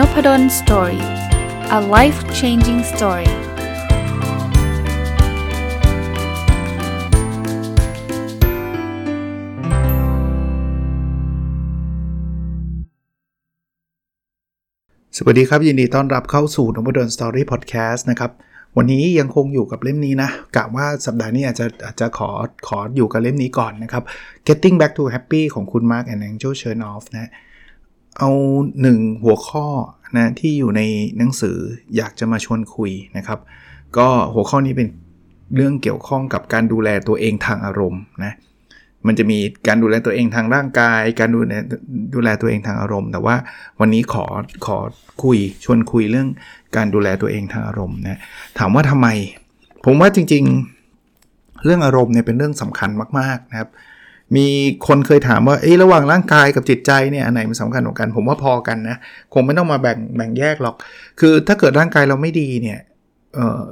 Nopadol Story a life changing story สวัสดีครับ ยินดีต้อนรับเข้าสู่ Nopadol Story Podcast นะครับ วันนี้ยังคงอยู่กับเล่มนี้นะกะว่าสัปดาห์นี้อาจจะอาจจะขอขออยู่กับเล่มนี้ก่อนนะครับ Getting Back to Happy ของคุณ Mark and Angel Chernoff นะ เอาหนึ่งหัวข้อนะที่อยู่ในหนังสืออยากจะมาชวนคุยนะครับ ก็หัวข้อนี้เป็นเรื่องเกี่ยวข้องกับการดูแลตัวเองทางอารมณ์นะมันจะมีการดูแลตัวเองทางร่างกาย การดูแลดูแลตัวเองทางอารมณ์ แต่ว่าวันนี้ขอขอคุยชวนคุยเรื่องการดูแลตัวเองทางอารมณ์นะถามว่าทำไม ผมว่าจริง ๆ เรื่องอารมณ์เนี่ยเป็นเรื่องสำคัญมากๆนะครับ มีคนเคยถามว่าเอ้ระหว่างร่างกายกับจิตใจเนี่ยอันไหนมันสำคัญกว่ากัน ผมว่าพอกันนะ คงไม่ต้องมาแบ่งแบ่งแยกหรอก คือถ้าเกิดร่างกายเราไม่ดีเนี่ยเออ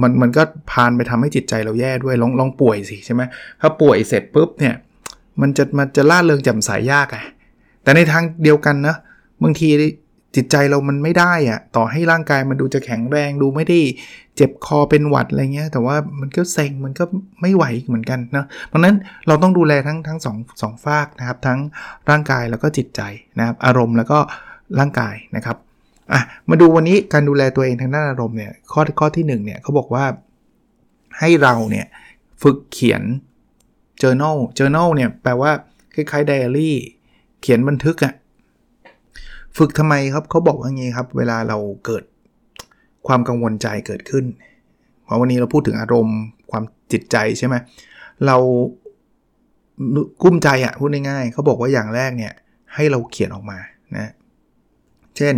มันมันก็พานไปทำให้จิตใจเราแย่ด้วยลองลองป่วยสิใช่ไหมถ้าป่วยเสร็จปุ๊บเนี่ยมันจะมันจะล่าเริงแจ่มใสยยากไงแต่ในทางเดียวกันนะบางที จิตใจเรามันไม่ได้อะต่อให้ร่างกายมันดูจะแข็งแรงดูไม่ได้เจ็บคอเป็นหวัดอะไรเงี้ย แต่ว่ามันก็เซ็งมันก็ไม่ไหวเหมือนกันนะเพราะนั้นเราต้องดูแลทั้งทั้งสองสองฝากนะครับ ทั้งร่างกายแล้วก็จิตใจนะครับ อารมณ์แล้วก็ร่างกายนะครับอะมาดูวันนี้การดูแลตัวเองทางด้านอารมณ์เนี่ยข้อข้อที่1เนี่ยเขาบอกว่าให้เราเนี่ยฝึกเขียน journal journal เนี่ยแปลว่าคล้ายๆ diary เขียนบันทึกอะ ฝึกทำไมครับเขาบอกว่างี้ครับ เวลาเราเกิดความกังวลใจเกิดขึ้น เพราะวันนี้เราพูดถึงอารมณ์ความจิตใจใช่ไหมเรากุ้มใจอะ่ะพูดง่ายๆเขาบอกว่าอย่างแรกเนี่ยให้เราเขียนออกมานะ เช่น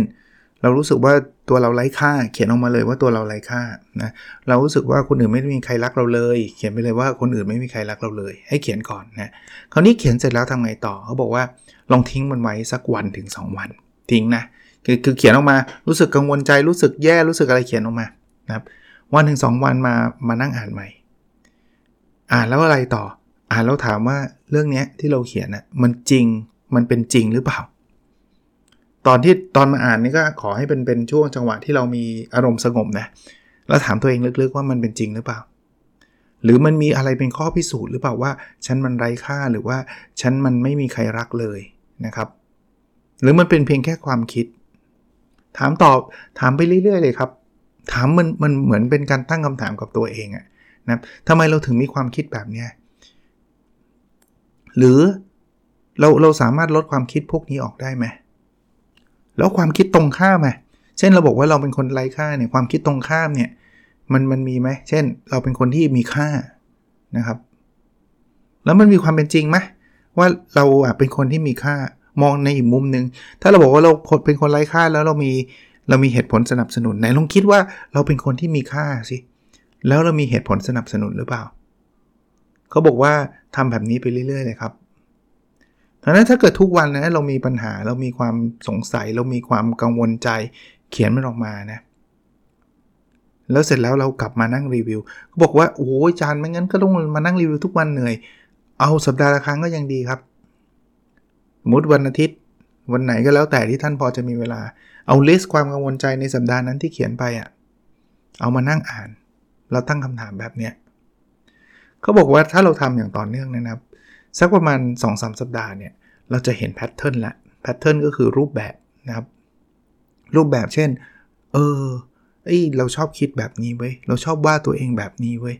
เรารู้สึกว่าตัวเราไร้ค่า เขียนออกมาเลยว่าตัวเราไร้ค่านะเรารู้สึกว่าคนอื่นไม่มีใครรักเราเลย เขียนไปเลยว่าคนอื่นไม่มีใครรักเราเลย ให้เขียนก่อนนะคราวนี้เขียนเสร็จแล้วทำไงต่อเขาบอกว่าลองทิ้งมันไว้สักวันถึง 2 วัน ทิ้งนะคือคือเขียนออกมารู้สึกกังวลใจรู้สึกแย่รู้สึกอะไรเขียนออกมานะครับวันถึงสองวันมามานั่งอ่านใหม่ อ่านแล้วอะไรต่อ อ่านแล้วถามว่าเรื่องนี้ที่เราเขียนนะ่ะมันจริงมันเป็นจริงหรือเปล่า ตอนที่ตอนมาอ่านนี่ก็ขอให้เป็นเป็นช่วงจังหวะที่เรามีอารมณ์สงบนะแล้วถามตัวเองลึกๆว่ามันเป็นจริงหรือเปล่า หรือมันมีอะไรเป็นข้อพิสูจน์หรือเปล่าว่าฉันมันไร้ค่าหรือว่าฉันมันไม่มีใครรักเลยนะครับ หรือมันเป็นเพียงแค่ความคิด ถามตอบถามไปเรื่อย ๆ เลยครับ ถามมันมันเหมือนเป็นการตั้งคำถามกับตัวเองอะนะทำไมเราถึงมีความคิดแบบเนี้ยหรือเราเราสามารถลดความคิดพวกนี้ออกได้ไหมแล้วความคิดตรงข้ามไหมเช่นเราบอกว่าเราเป็นคนไร้ค่าเนี่ยความคิดตรงข้ามเนี่ยมันมันมีไหมเช่น เราเป็นคนที่มีค่านะครับ แล้วมันมีความเป็นจริงไหมว่าเราอะเป็นคนที่มีค่า มองในอีกมุมหนึ่งถ้าเราบอกว่าเราเป็นคนไร้ค่าแล้วเรามีเรามีเหตุผลสนับสนุนไหนลองคิดว่าเราเป็นคนที่มีค่าสิแล้วเรามีเหตุผลสนับสนุนหรือเปล่า เขาบอกว่าทำแบบนี้ไปเรื่อยๆเลยครับดังนั้นถ้าเกิดทุกวันนะเรามีปัญหาเรามีความสงสัย เรามีความกังวลใจเขียนมันออกมานะแล้วเสร็จแล้วเรากลับมานั่งรีวิวเขาบอกว่าโอ้ยจานไม่งั้นก็ต้องมานั่งรีวิวทุกวันเหนื่อย เอาสัปดาห์ละครั้งก็ยังดีครับ สมมติวันอาทิตย์ วันไหนก็แล้วแต่ที่ท่านพอจะมีเวลา เอาลิสต์ความกังวลใจในสัปดาห์นั้นที่เขียนไปอะ่ะ เอามานั่งอ่าน แล้วตั้งคำถามแบบเนี้ยเขาบอกว่าถ้าเราทำอย่างต่อเนื่องนะครับ สักประมาณ 2-3สสัปดาห์เนี่ยเราจะเห็น pattern ละ pattern ก็คือรูปแบบนะครับ รูปแบบเช่น เออไอ้เราชอบคิดแบบนี้เว้ยเราชอบว่าตัวเองแบบนี้เว้ย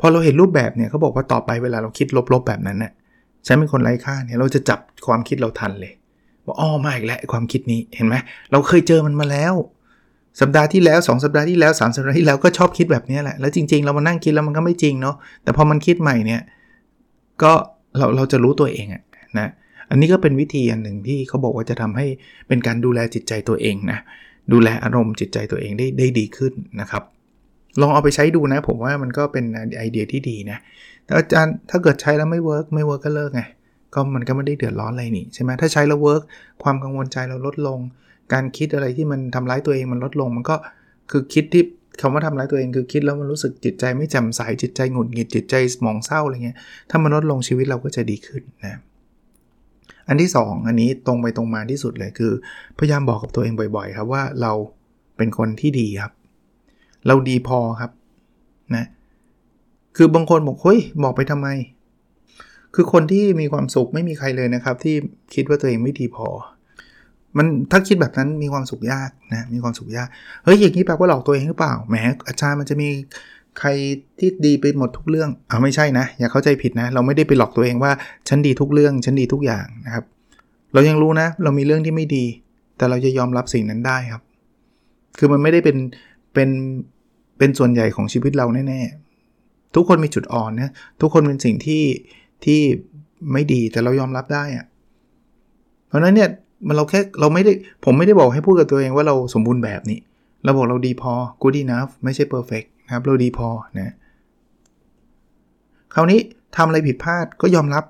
พอเราเห็นรูปแบบเนี่ยเขาบอกว่าต่อไปเวลาเราคิดลบๆแบบนั้นเนี่ย ฉันเป็นคนไร้ค่าเนี่ยเราจะจับความคิดเราทันเลยว่าอ๋อมาอีกแล้วความคิดนี้เห็นไหมเราเคยเจอมันมาแล้ว สัปดาห์ที่แล้ว 2 สัปดาห์ที่แล้ว 3 สัปดาห์ที่แล้วก็ชอบคิดแบบนี้แหละแล้วจริง ๆ เรามานั่งคิดแล้วมันก็ไม่จริงเนาะแต่พอมันคิดใหม่เนี่ยก็เราเราจะรู้ตัวเองอะนะอันนี้ก็เป็นวิธีอันหนึ่งที่เขาบอกว่าจะทำให้เป็นการดูแลจิตใจตัวเองนะดูแลอารมณ์จิตใจตัวเองได้ได้ดีขึ้นนะครับ ลองเอาไปใช้ดูนะ ผมว่ามันก็เป็นไอเดียที่ดีนะแต่อาจารย์ถ้าเกิดใช้แล้วไม่ work ไม่ work ก็เลิกไงก็มันก็ไม่ได้เดือดร้อนอะไรนี่ใช่ไหมถ้าใช้แล้ว work ความกังวลใจเราลดลง การคิดอะไรที่มันทำร้ายตัวเองมันลดลง มันก็คือคิดที่คำว่าทำร้ายตัวเองคือคิดแล้วมันรู้สึกจิตใจไม่แจ่มใสจิตใจหงุดหงิดจิตใจหมองเศร้าอะไรเงี้ยถ้ามันลดลงชีวิตเราก็จะดีขึ้นนะอันที่ 2 อันนี้ตรงไปตรงมาที่สุดเลยคือ พยายามบอกกับตัวเองบ่อย ๆ ครับว่าเราเป็นคนที่ดีครับ เราดีพอครับนะคือบางคนบอกเฮ้ยบอกไปทำไม คือคนที่มีความสุขไม่มีใครเลยนะครับ ที่คิดว่าตัวเองไม่ดีพอ มันถ้าคิดแบบนั้นมีความสุขยากนะมีความสุขยากเฮ้ยอย่างนี้แปลว่าหลอกตัวเองหรือเปล่าแหมอาจารย์มันจะมีใครที่ดีไปหมดทุกเรื่องอ่าไม่ใช่นะ อย่าเข้าใจผิดนะ เราไม่ได้ไปหลอกตัวเองว่าฉันดีทุกเรื่องฉันดีทุกอย่างนะครับ เรายังรู้นะ เรามีเรื่องที่ไม่ดี แต่เราจะยอมรับสิ่งนั้นได้ครับ คือมันไม่ได้เป็นเป็น เป็นส่วนใหญ่ของชีวิตเราแน่ๆ ทุกคนมีจุดอ่อนนะทุกคนเป็นสิ่งที่ที่ไม่ดีแต่เรายอมรับได้อะเพราะนั้นเนี่ยมันเราแค่เราไม่ได้ผมไม่ได้บอกให้พูดกับตัวเองว่าเราสมบูรณ์แบบนี้เราบอกเราดีพอ good enough ไม่ใช่ perfect นะครับเราดีพอนะคราวนี้ทำอะไรผิดพลาดก็ยอมรับ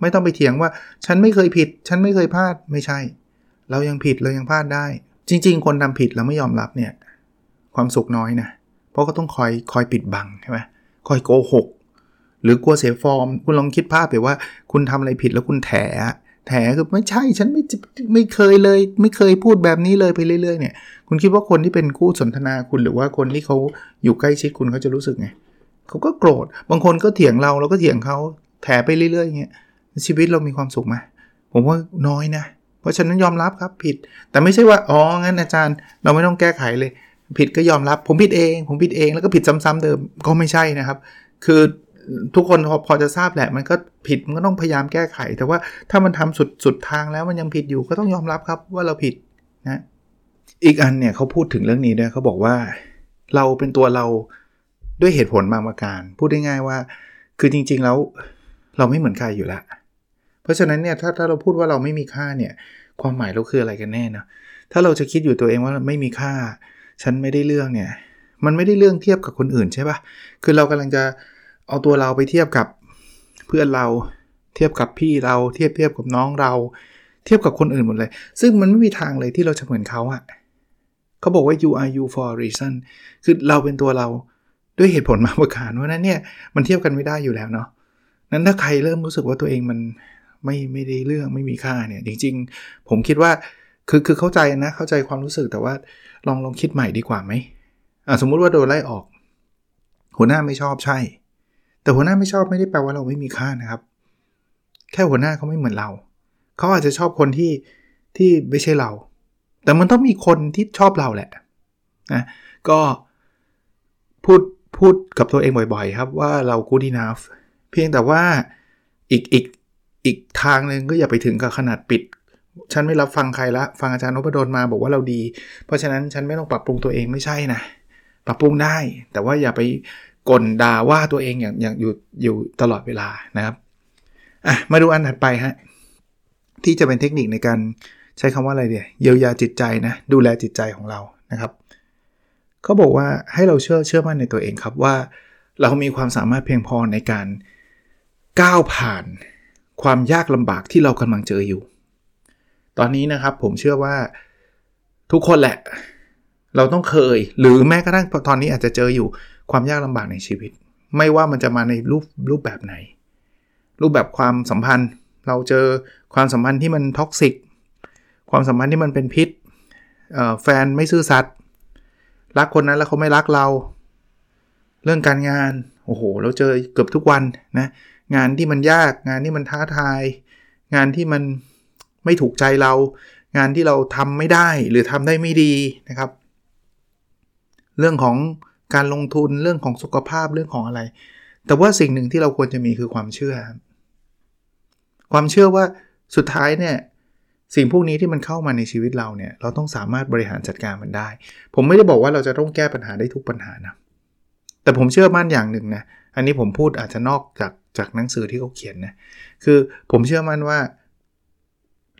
ไม่ต้องไปเถียงว่า ฉันไม่เคยผิด ฉันไม่เคยพลาดไม่ใช่ เรายังผิดเรายังพลาดได้ จริง ๆ คนทำผิดแล้วไม่ยอมรับเนี่ย ความสุขน้อยนะ เพราะก็ต้องคอยคอยปิดบังใช่ไหมคอยโกหก หรือกลัวเสียฟอร์ม คุณลองคิดภาพไปว่า คุณทำอะไรผิดแล้วคุณแถแถคือไม่ใช่ฉันไม่ไม่เคยเลย ไม่เคยพูดแบบนี้เลยไปเรื่อย ๆ เนี่ย คุณคิดว่าคนที่เป็นคู่สนทนาคุณหรือว่าคนที่เขาอยู่ใกล้ชิดคุณเขาจะรู้สึกไงเขาก็โกรธบางคนก็เถียงเราเราก็เถียงเขาแถไปเรื่อยๆอย่างเงี้ยชีวิตเรามีความสุขไหมผมว่าน้อยนะ เพราะฉะนั้นยอมรับครับผิด แต่ไม่ใช่ว่าอ๋องั้นอาจารย์ เราไม่ต้องแก้ไขเลย ผิดก็ยอมรับ ผมผิดเอง ผมผิดเองแล้วก็ผิดซ้ำๆเดิมก็ไม่ใช่นะครับ คือทุกคนพอพอจะทราบแหละ มันก็ผิดมันก็ต้องพยายามแก้ไข แต่ว่าถ้ามันทำสุดสุดทางแล้วมันยังผิดอยู่ก็ต้องยอมรับครับว่าเราผิดนะอีกอันเนี่ยเขาพูดถึงเรื่องนี้ด้วยเขาบอกว่า เราเป็นตัวเราด้วยเหตุผลบางประการ พูดได้ง่ายว่า คือจริง ๆ แล้วเราไม่เหมือนใครอยู่ล้วเพราะฉะนั้นเนี่ยถ้าถ้าเราพูดว่าเราไม่มีค่าเนี่ย ความหมายเราคืออะไรกันแน่นะถ้าเราจะคิดอยู่ตัวเองว่าไม่มีค่า ฉันไม่ได้เรื่องเนี่ย มันไม่ได้เรื่องเทียบกับคนอื่นใช่ปะคือเรากำลังจะเอาตัวเราไปเทียบกับเพื่อนเรา เทียบกับพี่เรา เทียบเทียบกับน้องเรา เทียบกับคนอื่นหมดเลย ซึ่งมันไม่มีทางเลยที่เราจะเหมือนเขาอะเขาบอกว่า you are you for a reason คือเราเป็นตัวเราด้วยเหตุผลมาประการเพราะนั้นเนี่ยมันเทียบกันไม่ได้อยู่แล้วเนาะ นั้นถ้าใครเริ่มรู้สึกว่าตัวเองมันไม่ไม่ได้เรื่องไม่มีค่าเนี่ย จริง ๆ ผมคิดว่าคือคือเข้าใจนะเข้าใจความรู้สึกแต่ว่า ลองลองคิดใหม่ดีกว่าไหมอ่าสมมุติว่าโดนไล่ออก หัวหน้าไม่ชอบใช่ แต่หัวหน้าไม่ชอบไม่ได้แปลว่าเราไม่มีค่านะครับ แค่หัวหน้าเขาไม่เหมือนเรา เขาอาจจะชอบคนที่ที่ไม่ใช่เรา แต่มันต้องมีคนที่ชอบเราแหละนะก็พูดพูดกับตัวเองบ่อยๆ ครับว่าเรา good enough เพียงแต่ว่าอีกอีกอีกทางหนึ่งก็อย่าไปถึงกับขนาดปิด ฉันไม่รับฟังใครละ ฟังอาจารย์นพดลมาบอกว่าเราดี เพราะฉะนั้นฉันไม่ต้องปรับปรุงตัวเองไม่ใช่นะ ปรับปรุงได้ แต่ว่าอย่าไปกลด่าว่าตัวเองอย่างอย่างอยู่อยู่ตลอดเวลานะครับอะมาดูอันถัดไปฮะที่จะเป็นเทคนิคในการใช้คำว่าอะไรเดียเยียวยาจิตใจนะ ดูแลจิตใจของเรานะครับเขาบอกว่าให้เราเชื่อเชื่อมั่นในตัวเองครับว่า เรามีความสามารถเพียงพอในการก้าวผ่านความยากลำบากที่เรากำลังเจออยู่ ตอนนี้นะครับผมเชื่อว่าทุกคนแหละ เราต้องเคย หรือแม้กระทั่งตอนนี้อาจจะเจออยู่ความยากลำบากในชีวิต ไม่ว่ามันจะมาในรูปรูปแบบไหน รูปแบบความสัมพันธ์ เราเจอความสัมพันธ์ที่มัน toxic ความสัมพันธ์ที่มันเป็นพิษแฟนไม่ซื่อสัตย์รักคนนั้นแล้วเขาไม่รักเรา เรื่องการงานโอ้โห เราเจอเกือบทุกวันนะงานที่มันยากงานที่มันท้าทาย งานที่มัน ไม่ถูกใจเรา งานที่เราทำไม่ได้หรือทำได้ไม่ดีนะครับ เรื่องของการลงทุนเรื่องของสุขภาพเรื่องของอะไร แต่ว่าสิ่งหนึ่งที่เราควรจะมีคือความเชื่อ ความเชื่อว่าสุดท้ายเนี่ยสิ่งพวกนี้ที่มันเข้ามาในชีวิตเราเนี่ยเราต้องสามารถบริหารจัดการมันได้ ผมไม่ได้บอกว่าเราจะต้องแก้ปัญหาได้ทุกปัญหานะแต่ผมเชื่อมั่นอย่างหนึ่งนะอันนี้ผมพูดอาจจะนอกจากจากหนังสือที่เขาเขียนนะคือผมเชื่อมั่นว่า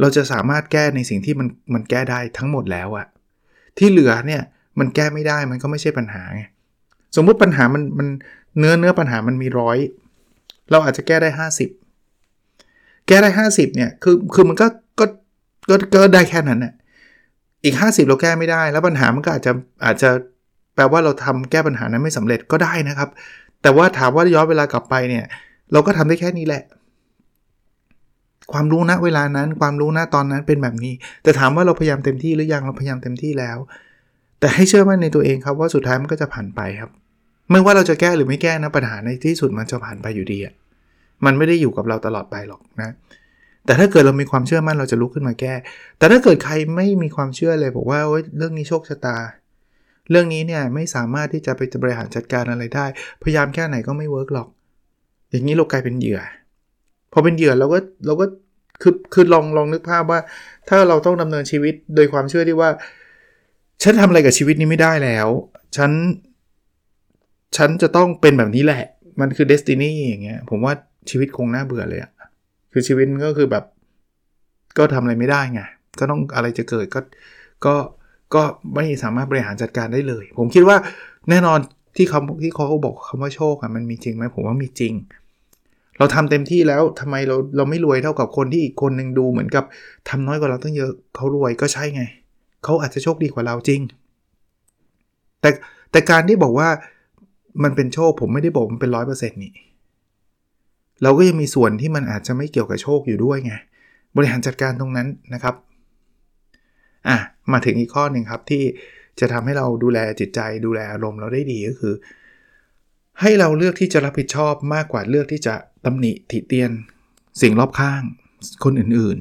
เราจะสามารถแก้ในสิ่งที่มันมันแก้ได้ทั้งหมดแล้วอะที่เหลือเนี่ยมันแก้ไม่ได้มันก็ไม่ใช่ปัญหาไงสมมุติปัญหามันมันเนื้อเนื้อปัญหามันมีร้อยเราอาจจะแก้ได้ 50 แก้ได้ 50เนี่ยคือคือมันก็ก็ก็ก็ได้แค่นั้นน่ะอีก 50 เราแก้ไม่ได้ แล้วปัญหามันก็อาจจะอาจจะแปลว่าเราทำแก้ปัญหานั้นไม่สำเร็จก็ได้นะครับ แต่ว่าถามว่าย้อนเวลากลับไปเนี่ย เราก็ทำได้แค่นี้แหละ ความรู้ณเวลานั้น ความรู้ณตอนนั้นเป็นแบบนี้ แต่ถามว่าเราพยายามเต็มที่หรือยังเราพยายามเต็มที่แล้ว แต่ให้เชื่อมั่นในตัวเองครับว่าสุดท้ายมันก็จะผ่านไปครับ ไม่ว่าเราจะแก้หรือไม่แก้นะปัญหาในที่สุดมันจะผ่านไปอยู่ดีอะมันไม่ได้อยู่กับเราตลอดไปหรอกนะ แต่ถ้าเกิดเรามีความเชื่อมั่นเราจะลุกขึ้นมาแก้ แต่ถ้าเกิดใครไม่มีความเชื่อเลยบอกว่าเรื่องนี้โชคชะตา เรื่องนี้เนี่ยไม่สามารถที่จะไปบริหารจัดการอะไรได้ พยายามแค่ไหนก็ไม่เวิร์กหรอก อย่างนี้เรากลายเป็นเหยื่อ พอเป็นเหยื่อเราก็เราก็ คือคือลองลองนึกภาพว่า ถ้าเราต้องดำเนินชีวิตโดยความเชื่อที่ว่า ฉันทำอะไรกับชีวิตนี้ไม่ได้แล้ว ฉัน ฉันจะต้องเป็นแบบนี้แหละ มันคือเดสตินีอย่างเงี้ยผมว่าชีวิตคงน่าเบื่อเลยอะคือชีวิตก็คือแบบ ก็ทำอะไรไม่ได้ไงก็ต้องอะไรจะเกิดก็ก็ก็ไม่สามารถบริหารจัดการได้เลย ผมคิดว่าแน่นอนที่เขาที่เขาบอกคำว่าโชคอะมันมีจริงไหมผมว่ามีจริง เราทำเต็มที่แล้วทำไมเราเราไม่รวยเท่ากับคนที่อีกคนหนึ่งดูเหมือนกับทำน้อยกว่าเราตั้งเยอะเขารวยก็ใช่ไง เขาอาจจะโชคดีกว่าเราจริง แต่แต่การที่บอกว่ามันเป็นโชคผมไม่ได้บอกมันเป็นร้อยเปอร์เซ็นต์นี่เราก็ยังมีส่วนที่มันอาจจะไม่เกี่ยวกับโชคอยู่ด้วยไง บริหารจัดการตรงนั้นนะครับอะมาถึงอีกข้อหนึ่งครับที่จะทำให้เราดูแลจิตใจดูแลอารมณ์เราได้ดีก็คือ ให้เราเลือกที่จะรับผิดชอบมากกว่าเลือกที่จะตำหนิติเตียน สิ่งรอบข้างคนอื่น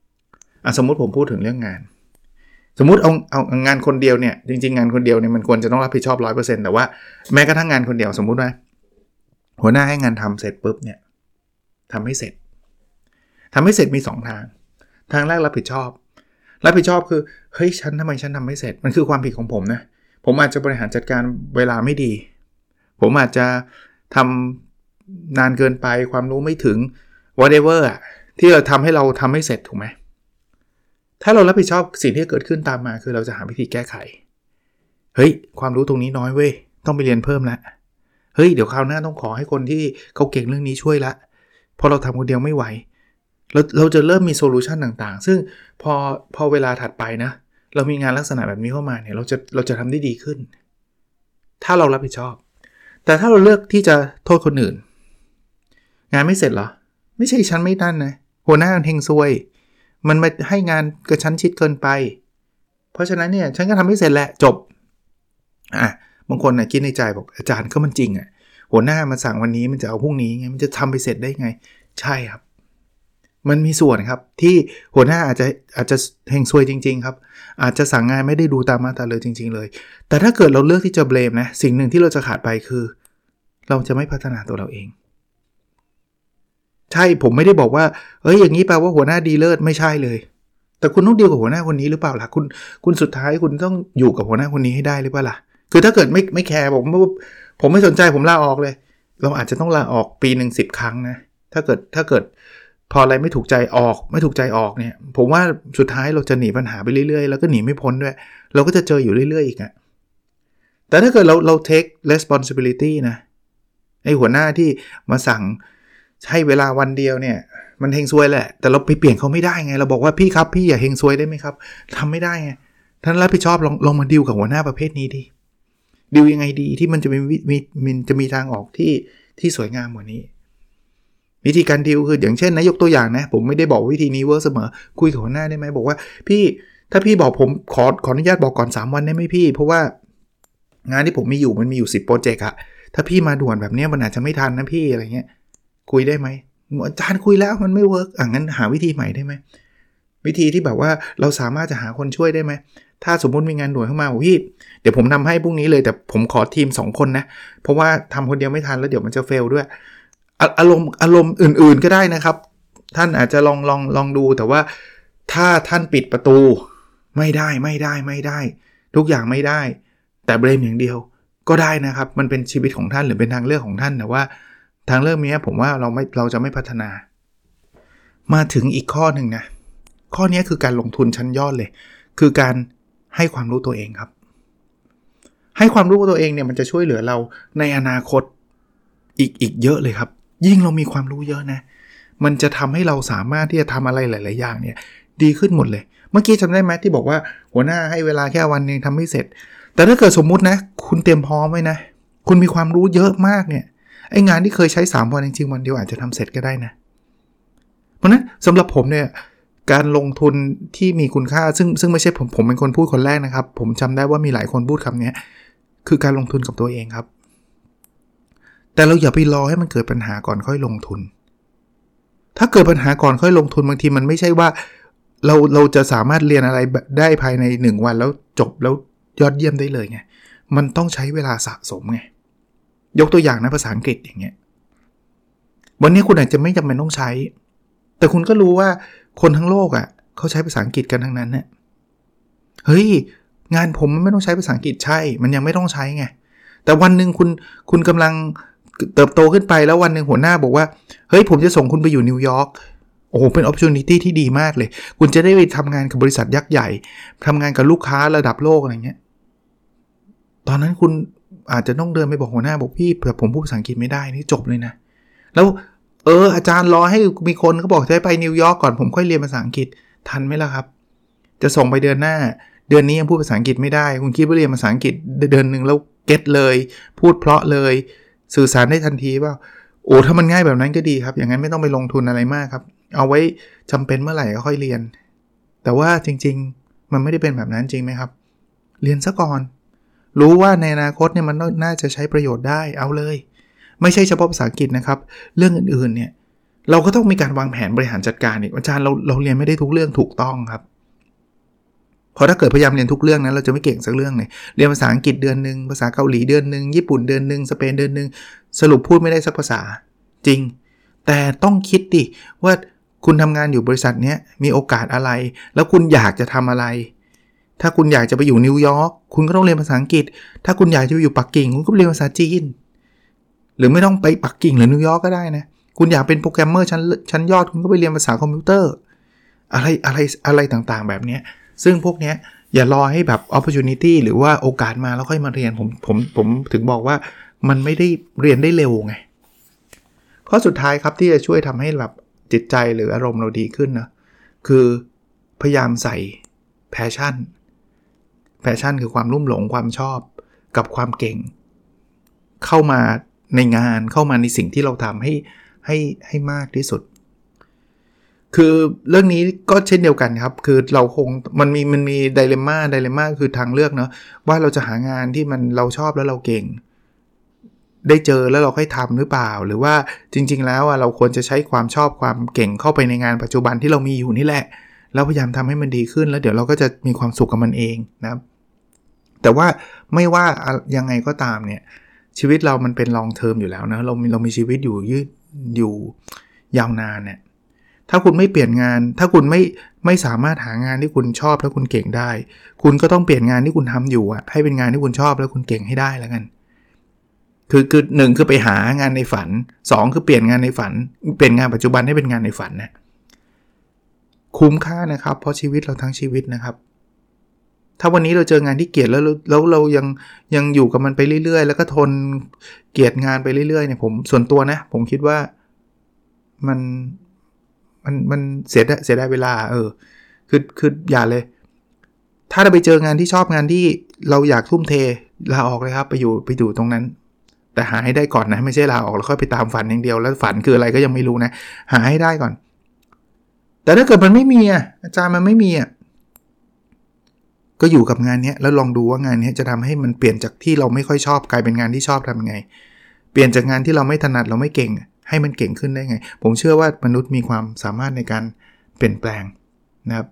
ๆอะสมมุติผมพูดถึงเรื่องงาน สมมติเอาเอางานคนเดียวเนี่ยจริงๆงานคนเดียวเนี่ยมันควรจะต้องรับผิดชอบร้อยเปอร์เซ็นต์แต่ว่าแม้กระทั่งงานคนเดียวสมมุติว่าหัวหน้าให้งานทำเสร็จปุ๊บเนี่ยทำให้เสร็จทำให้เสร็จมี 2 ทาง ทางแรกรับผิดชอบ รับผิดชอบคือเฮ้ยฉันทำไมฉันทำไม่เสร็จ มันคือความผิดของผมนะ ผมอาจจะบริหารจัดการเวลาไม่ดี ผมอาจจะทำนานเกินไปความรู้ไม่ถึง whatever ที่เราทำให้เราทำไม่เสร็จถูกไหมถ้าเรารับผิดชอบสิ่งที่เกิดขึ้นตามมา คือเราจะหาวิธีแก้ไข เฮ้ย ความรู้ตรงนี้น้อยเว้ย ต้องไปเรียนเพิ่มละ เฮ้ย เดี๋ยวคราวหน้าต้องขอให้คนที่เขาเก่งเรื่องนี้ช่วยละพอเราทำคนเดียวไม่ไหว เราเราจะเริ่มมีโซลูชันต่างๆ ซึ่งพอพอเวลาถัดไปนะ เรามีงานลักษณะแบบนี้เข้ามาเนี่ย เราจะเราจะทำได้ดีขึ้น ถ้าเรารับผิดชอบ แต่ถ้าเราเลือกที่จะโทษคนอื่น งานไม่เสร็จเหรอ ไม่ใช่ฉันไม่นั่นนะ หัวหน้าเฮงซวย มันมาให้งานกระชั้นชิดเกินไป เพราะฉะนั้นเนี่ยฉันก็ทำไม่เสร็จแหละจบอะบางคนนะคิดในใจบอกอาจารย์ก็มันจริงอะ่ะหัวหน้ามาสั่งวันนี้มันจะเอาพรุ่งนี้ไงมันจะทำไปเสร็จได้ไง ใช่ครับ มันมีส่วนครับที่หัวหน้าอาจจะอาจจะเฮงซวยจริง ๆ ครับ อาจจะสั่งงานไม่ได้ดูตามมาตราเลยจริง ๆ เลย แต่ถ้าเกิดเราเลือกที่จะเบลมนะสิ่งหนึ่งที่เราจะขาดไปคือ เราจะไม่พัฒนาตัวเราเอง ใช่ผมไม่ได้บอกว่าเอ้ยอย่างนี้แปลว่าหัวหน้าดีเลิศไม่ใช่เลย แต่คุณต้องดีกับหัวหน้าคนนี้หรือเปล่าล่ะคุณคุณสุดท้ายคุณต้องอยู่กับหัวหน้าคนนี้ให้ได้หรือเปล่าล่ะคือถ้าเกิดไม่ไม่แคร์ผมผมไม่สนใจผมลาออกเลย เราอาจจะต้องลาออกปีหนึ่งสิบครั้งนะถ้าเกิดถ้าเกิด พออะไรไม่ถูกใจออกไม่ถูกใจออกเนี่ย ผมว่าสุดท้ายเราจะหนีปัญหาไปเรื่อยๆ แล้วก็หนีไม่พ้นด้วย เราก็จะเจออยู่เรื่อยๆอีกอะแต่ถ้าเกิดเราเรา take responsibility นะไอหัวหน้าที่มาสั่งให้เวลาวันเดียวเนี่ย มันเฮงซวยแหละ แต่เราไปเปลี่ยนเขาไม่ได้ไง เราบอกว่าพี่ครับพี่อย่าเฮงซวยได้ไหมครับทำไม่ได้ไงท่านรับผิดชอบลองลองมาดิวกับหัวหน้าประเภทนี้ดิดิวยังไงดีที่มันจะมีมีมันจะมีทางออกที่ที่สวยงามกว่านี้ วิธีการดิวคืออย่างเช่นนะยกตัวอย่างนะ ผมไม่ได้บอกวิธีนี้ work เสมอ คุยกับหัวหน้าได้ไหมบอกว่า พี่ถ้าพี่บอกผมขอขออนุญาตบอกก่อน 3 วันได้ไหมพี่ เพราะว่างานที่ผมมีอยู่มันมีอยู่ 10 project อะถ้าพี่มาด่วนแบบนี้มันอาจจะไม่ทันนะพี่อะไรเงี้ยคุยได้ไหมอาจารย์คุยแล้วมันไม่ work อะงั้นหาวิธีใหม่ได้ไหมวิธีที่แบบว่าเราสามารถจะหาคนช่วยได้ไหม ถ้าสมมติมีงานด่วนเข้ามาพี่ เดี๋ยวผมทำให้พรุ่งนี้เลยแต่ผมขอทีม 2 คนนะ เพราะว่าทำคนเดียวไม่ทันแล้วเดี๋ยวมันจะเฟลด้วย อารมณ์อารมณ์อื่นๆก็ได้นะครับ ท่านอาจจะลองลองลองดูแต่ว่าถ้าท่านปิดประตูไม่ได้ไม่ได้ไม่ได้ ทุกอย่างไม่ได้ แต่เบรมอย่างเดียวก็ได้นะครับ มันเป็นชีวิตของท่านหรือเป็นทางเลือกของท่านแต่ว่าทางเลือกนี้ผมว่าเราไม่เราจะไม่พัฒนา มาถึงอีกข้อหนึ่งนะข้อนี้คือการลงทุนชั้นยอดเลย คือการให้ความรู้ตัวเองครับ ให้ความรู้ตัวเองเนี่ยมันจะช่วยเหลือเราในอนาคตอีกอีกเยอะเลยครับ ยิ่งเรามีความรู้เยอะนะ มันจะทำให้เราสามารถที่จะทำอะไรหลาย ๆ อย่างเนี่ยดีขึ้นหมดเลย เมื่อกี้จำได้ไหมที่บอกว่าหัวหน้าให้เวลาแค่วันนึงทำไม่เสร็จ แต่ถ้าเกิดสมมุตินะ คุณเตรียมพร้อมไว้นะ คุณมีความรู้เยอะมากเนี่ยไองานที่เคยใช้ 3 วันจริงๆวันเดียวอาจจะทำเสร็จก็ได้นะ เพราะนั้นสำหรับผมเนี่ยการลงทุนที่มีคุณค่าซึ่งซึ่งไม่ใช่ผมผมเป็นคนพูดคนแรกนะครับ ผมจำได้ว่ามีหลายคนพูดคำนี้คือการลงทุนกับตัวเองครับ แต่เราอย่าไปรอให้มันเกิดปัญหาก่อนค่อยลงทุน ถ้าเกิดปัญหาก่อนค่อยลงทุนบางทีมันไม่ใช่ว่า เราเราจะสามารถเรียนอะไรได้ภายใน 1 วันแล้วจบแล้วยอดเยี่ยมได้เลยไง มันต้องใช้เวลาสะสมไง ยกตัวอย่างนะภาษาอังกฤษอย่างเงี้ย วันนี้คุณอาจจะไม่จำเป็นต้องใช้ แต่คุณก็รู้ว่าคนทั้งโลกอะ่ะเขาใช้ภาษาอังกฤษกันทั้งนั้นเนี่ยเฮ้ยงานผมมันไม่ต้องใช้ภาษาอังกฤษใช่ มันยังไม่ต้องใช้ไง แต่วันหนึ่งคุณคุณกำลัง เติบโตขึ้นไปแล้ววันหนึ่งหัวหน้าบอกว่า เฮ้ยผมจะส่งคุณไปอยู่นิวยอร์กโอ้โหเป็นโอกาสที่ดีมากเลย คุณจะได้ไปทำงานกับบริษัทยักษ์ใหญ่ทำงานกับลูกค้าระดับโลกอะไรเงี้ยตอนนั้นคุณอาจจะต้องเดินไปบอกหัวหน้าบอกพี่แต่ผมพูดภาษาอังกฤษไม่ได้นี่จบเลยนะ แล้วเอออาจารย์รอให้มีคนเขาบอกจะไปนิวยอร์กก่อนผมค่อยเรียนภาษาอังกฤษทันไหมล่ะครับ จะส่งไปเดือนหน้า เดือนนี้ยังพูดภาษาอังกฤษไม่ได้ คุณคิดว่าเรียนภาษาอังกฤษเดือนหนึ่งแล้ว get เลย พูดเพราะเลย สื่อสารได้ทันทีว่าโอ้ถ้ามันง่ายแบบนั้นก็ดีครับ อย่างนั้นไม่ต้องไปลงทุนอะไรมากครับ เอาไว้จำเป็นเมื่อไหร่ก็ค่อยเรียน แต่ว่าจริง ๆ มันไม่ได้เป็นแบบนั้นจริงไหมครับ เรียนซะก่อน รู้ว่าในอนาคตเนี่ยมันน่าจะใช้ประโยชน์ได้เอาเลย ไม่ใช่เฉพาะภาษาอังกฤษนะครับ เรื่องอื่นๆเนี่ยเราก็ต้องมีการวางแผนบริหารจัดการอีกอาจารย์เราเราเรียนไม่ได้ทุกเรื่องถูกต้องครับ ราะถ้าเกิดพยายามเรียนทุกเรื่องนั้นเราจะไม่เก่งสักเรื่องเลยเรียนภาษาอังกฤษเดือนหนึ่งภาษาเกาหลีเดือนหนึ่งญี่ปุ่นเดือนหนึ่งสเปนเดือนหนึ่งสรุปพูดไม่ได้สักภาษาจริง แต่ต้องคิดดิว่าคุณทำงานอยู่บริษัทนี้มีโอกาสอะไร แล้วคุณอยากจะทำอะไร ถ้าคุณอยากจะไปอยู่นิวยอร์กคุณก็ต้องเรียนภาษาอังกฤษ ถ้าคุณอยากจะไปอยู่ปักกิ่งคุณก็เรียนภาษาจีน หรือไม่ต้องไปปักกิ่งหรือนิวยอร์กก็ได้นะคุณอยากเป็นโปรแกรมเมอร์ชั้นชั้นยอดคุณก็ไปเรียนภาษาคอมพิวเตอร์ อะไรอะไรอะไรต่างๆ แบบนี้ ซึ่งพวกนี้อย่ารอให้แบบ opportunity หรือว่าโอกาสมาแล้วค่อยมาเรียนผมผมผมถึงบอกว่ามันไม่ได้เรียนได้เร็วไง ข้อสุดท้ายครับที่จะช่วยทำให้แบบจิตใจหรืออารมณ์เราดีขึ้นนะคือพยายามใส่ passion passion คือความลุ่มหลงความชอบกับความเก่ง เข้ามาในงานเข้ามาในสิ่งที่เราทำให้ให้ให้มากที่สุด คือเรื่องนี้ก็เช่นเดียวกันครับ คือเราคงมันมีมันมี dilemma dilemma คือทางเลือกเนาะว่าเราจะหางานที่มันเราชอบแล้วเราเก่ง ได้เจอแล้วเราค่อยทำหรือเปล่า หรือว่าจริง ๆ แล้วอะเราควรจะใช้ความชอบความเก่งเข้าไปในงานปัจจุบันที่เรามีอยู่นี่แหละแล้วพยายามทำให้มันดีขึ้นแล้วเดี๋ยวเราก็จะมีความสุขกับมันเองนะครับ แต่ว่าไม่ว่ายังไงก็ตามเนี่ยชีวิตเรามันเป็นลองเทอมอยู่แล้วนะเรามีเรามีชีวิตอยู่ยืดอยู่ยาวนานเนี่ย ถ้าคุณไม่เปลี่ยนงาน ถ้าคุณไม่ไม่สามารถหางานที่คุณชอบแล้วคุณเก่งได้ คุณก็ต้องเปลี่ยนงานที่คุณทำอยู่อะให้เป็นงานที่คุณชอบแล้วคุณเก่งให้ได้แล้วกันคือคือหนึ่งคือไปหางานในฝัน 2 คือเปลี่ยนงานในฝัน เปลี่ยนงานปัจจุบันให้เป็นงานในฝันนะคุ้มค่านะครับ เพราะชีวิตเราทั้งชีวิตนะครับ ถ้าวันนี้เราเจองานที่เกลียดแล้วแล้วเรายังยังอยู่กับมันไปเรื่อย ๆ แล้วก็ทนเกลียดงานไปเรื่อยๆเนี่ยผมส่วนตัวนะ ผมคิดว่ามัน มันมันเสียดเสียได้เวลา เออ คือคืออย่าเลย ถ้าเราไปเจองานที่ชอบงานที่เราอยากทุ่มเทลาออกเลยครับ ไปอยู่ไปอยู่ตรงนั้น แต่หาให้ได้ก่อนนะ ไม่ใช่ลาออกแล้วค่อยไปตามฝันอย่างเดียวแล้วฝันคืออะไรก็ยังไม่รู้นะ หาให้ได้ก่อน แต่ถ้าเกิดมันไม่มีอะอาจารย์มันไม่มีอะก็อยู่กับงานนี้แล้วลองดูว่างานนี้จะทำให้มันเปลี่ยนจากที่เราไม่ค่อยชอบกลายเป็นงานที่ชอบทำยังไง เปลี่ยนจากงานที่เราไม่ถนัดเราไม่เก่ง ให้มันเก่งขึ้นได้ไง ผมเชื่อว่ามนุษย์มีความสามารถในการเปลี่ยนแปลงนะครับ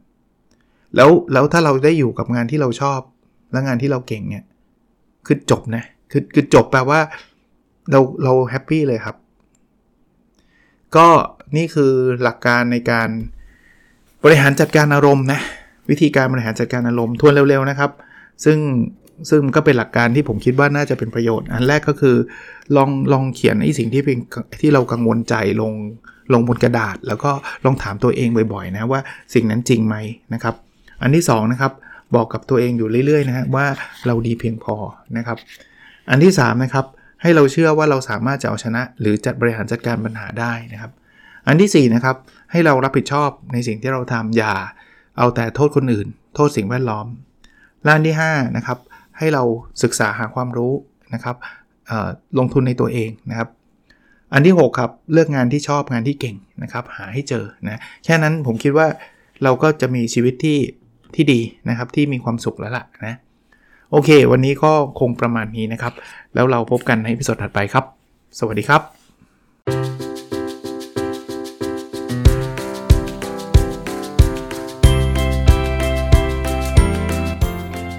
แล้วแล้วถ้าเราได้อยู่กับงานที่เราชอบ และงานที่เราเก่งเนี่ยคือจบนะคือคือจบแปลว่าเราเราแฮปปี้เลยครับ ก็นี่คือหลักการในการบริหารจัดการอารมณ์นะวิธีการบริหารจัดการอารมณ์ทวนเร็วๆนะครับ ซึ่ง ซึ่งก็เป็นหลักการที่ผมคิดว่าน่าจะเป็นประโยชน์ อันแรกก็คือ ลองลองเขียนไอ้สิ่งที่เป็นที่เรากังวลใจลงลงบนกระดาษ แล้วก็ลองถามตัวเองบ่อยๆนะว่าสิ่งนั้นจริงไหมนะครับ อันที่2นะครับบอกกับตัวเองอยู่เรื่อยๆนะฮะว่าเราดีเพียงพอนะครับ อันที่3นะครับให้เราเชื่อว่าเราสามารถจะเอาชนะ หรือจัดบริหารจัดการปัญหาได้นะครับ อันที่4นะครับให้เรารับผิดชอบในสิ่งที่เราทำอย่า เอาแต่โทษคนอื่น โทษสิ่งแวดล้อมด้านที่5นะครับ ให้เราศึกษาหาความรู้นะครับลงทุนในตัวเองนะครับ อันที่ 6 ครับ เลือกงานที่ชอบงานที่เก่งนะครับ หาให้เจอนะแค่นั้นผมคิดว่าเราก็จะมีชีวิตที่ที่ดีนะครับที่มีความสุขแล้วล่ะนะโอเค วันนี้ก็คงประมาณนี้นะครับ แล้วเราพบกันในพิสดถัดไปครับ สวัสดีครับ